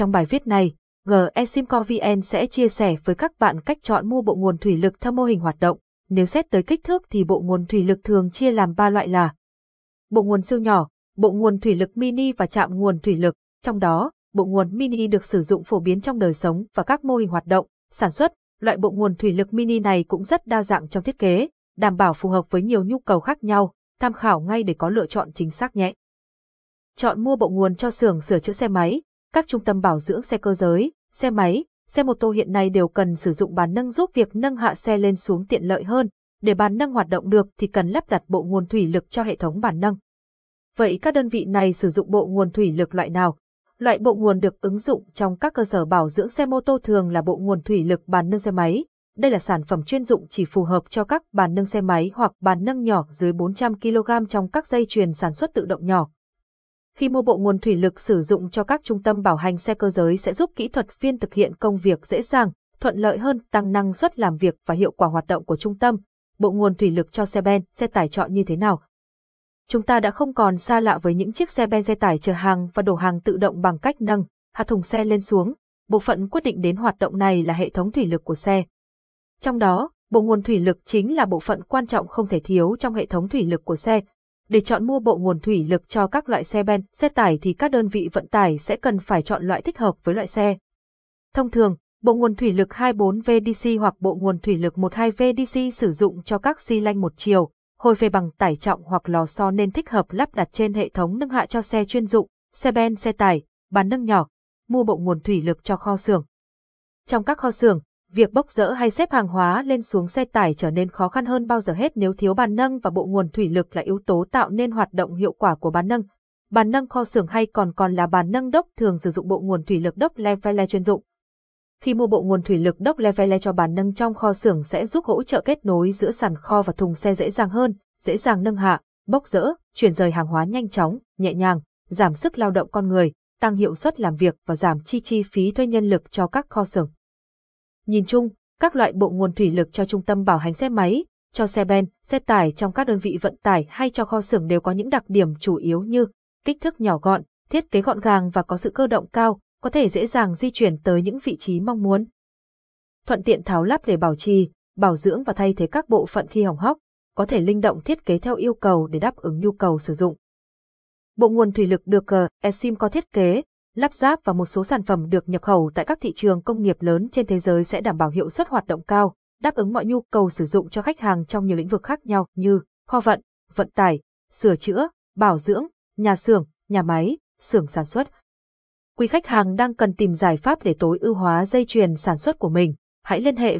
Trong bài viết này, GESIMCO.vn sẽ chia sẻ với các bạn cách chọn mua bộ nguồn thủy lực theo mô hình hoạt động. Nếu xét tới kích thước thì bộ nguồn thủy lực thường chia làm 3 loại là bộ nguồn siêu nhỏ, bộ nguồn thủy lực mini và trạm nguồn thủy lực. Trong đó, bộ nguồn mini được sử dụng phổ biến trong đời sống và các mô hình hoạt động, sản xuất. Loại bộ nguồn thủy lực mini này cũng rất đa dạng trong thiết kế, đảm bảo phù hợp với nhiều nhu cầu khác nhau, tham khảo ngay để có lựa chọn chính xác nhé. Chọn mua bộ nguồn cho xưởng sửa chữa xe máy, các trung tâm bảo dưỡng xe cơ giới, xe máy, xe mô tô hiện nay đều cần sử dụng bàn nâng giúp việc nâng hạ xe lên xuống tiện lợi hơn. Để bàn nâng hoạt động được thì cần lắp đặt bộ nguồn thủy lực cho hệ thống bàn nâng. Vậy các đơn vị này sử dụng bộ nguồn thủy lực loại nào? Loại bộ nguồn được ứng dụng trong các cơ sở bảo dưỡng xe mô tô thường là bộ nguồn thủy lực bàn nâng xe máy. Đây là sản phẩm chuyên dụng chỉ phù hợp cho các bàn nâng xe máy hoặc bàn nâng nhỏ dưới 400 kg trong các dây chuyền sản xuất tự động nhỏ. Khi mua bộ nguồn thủy lực sử dụng cho các trung tâm bảo hành xe cơ giới sẽ giúp kỹ thuật viên thực hiện công việc dễ dàng, thuận lợi hơn, tăng năng suất làm việc và hiệu quả hoạt động của trung tâm. Bộ nguồn thủy lực cho xe ben, xe tải chọn như thế nào? Chúng ta đã không còn xa lạ với những chiếc xe ben xe tải chở hàng và đổ hàng tự động bằng cách nâng, hạ thùng xe lên xuống. Bộ phận quyết định đến hoạt động này là hệ thống thủy lực của xe. Trong đó, bộ nguồn thủy lực chính là bộ phận quan trọng không thể thiếu trong hệ thống thủy lực của xe, để chọn mua bộ nguồn thủy lực cho các loại xe ben, xe tải thì các đơn vị vận tải sẽ cần phải chọn loại thích hợp với loại xe. Thông thường, bộ nguồn thủy lực 24VDC hoặc bộ nguồn thủy lực 12VDC sử dụng cho các xi lanh một chiều, hồi về bằng tải trọng hoặc lò xo nên thích hợp lắp đặt trên hệ thống nâng hạ cho xe chuyên dụng, xe ben, xe tải, bán nâng nhỏ, mua bộ nguồn thủy lực cho kho xưởng. Trong các kho xưởng, việc bốc rỡ hay xếp hàng hóa lên xuống xe tải trở nên khó khăn hơn bao giờ hết nếu thiếu bàn nâng và bộ nguồn thủy lực là yếu tố tạo nên hoạt động hiệu quả của bàn nâng. Bàn nâng kho xưởng hay còn còn là bàn nâng đốc thường sử dụng bộ nguồn thủy lực đốc Levele chuyên dụng. Khi mua bộ nguồn thủy lực đốc Levele cho bàn nâng trong kho xưởng sẽ giúp hỗ trợ kết nối giữa sàn kho và thùng xe dễ dàng hơn, dễ dàng nâng hạ, bốc rỡ, chuyển rời hàng hóa nhanh chóng, nhẹ nhàng, giảm sức lao động con người, tăng hiệu suất làm việc và giảm chi chi phí thuê nhân lực cho các kho xưởng. Nhìn chung, các loại bộ nguồn thủy lực cho trung tâm bảo hành xe máy, cho xe ben, xe tải trong các đơn vị vận tải hay cho kho xưởng đều có những đặc điểm chủ yếu như kích thước nhỏ gọn, thiết kế gọn gàng và có sự cơ động cao, có thể dễ dàng di chuyển tới những vị trí mong muốn. Thuận tiện tháo lắp để bảo trì, bảo dưỡng và thay thế các bộ phận khi hỏng hóc, có thể linh động thiết kế theo yêu cầu để đáp ứng nhu cầu sử dụng. Bộ nguồn thủy lực được ờ, ESIM có thiết kế, lắp ráp và một số sản phẩm được nhập khẩu tại các thị trường công nghiệp lớn trên thế giới sẽ đảm bảo hiệu suất hoạt động cao, đáp ứng mọi nhu cầu sử dụng cho khách hàng trong nhiều lĩnh vực khác nhau như kho vận, vận tải, sửa chữa, bảo dưỡng, nhà xưởng, nhà máy, xưởng sản xuất. Quý khách hàng đang cần tìm giải pháp để tối ưu hóa dây chuyền sản xuất của mình, hãy liên hệ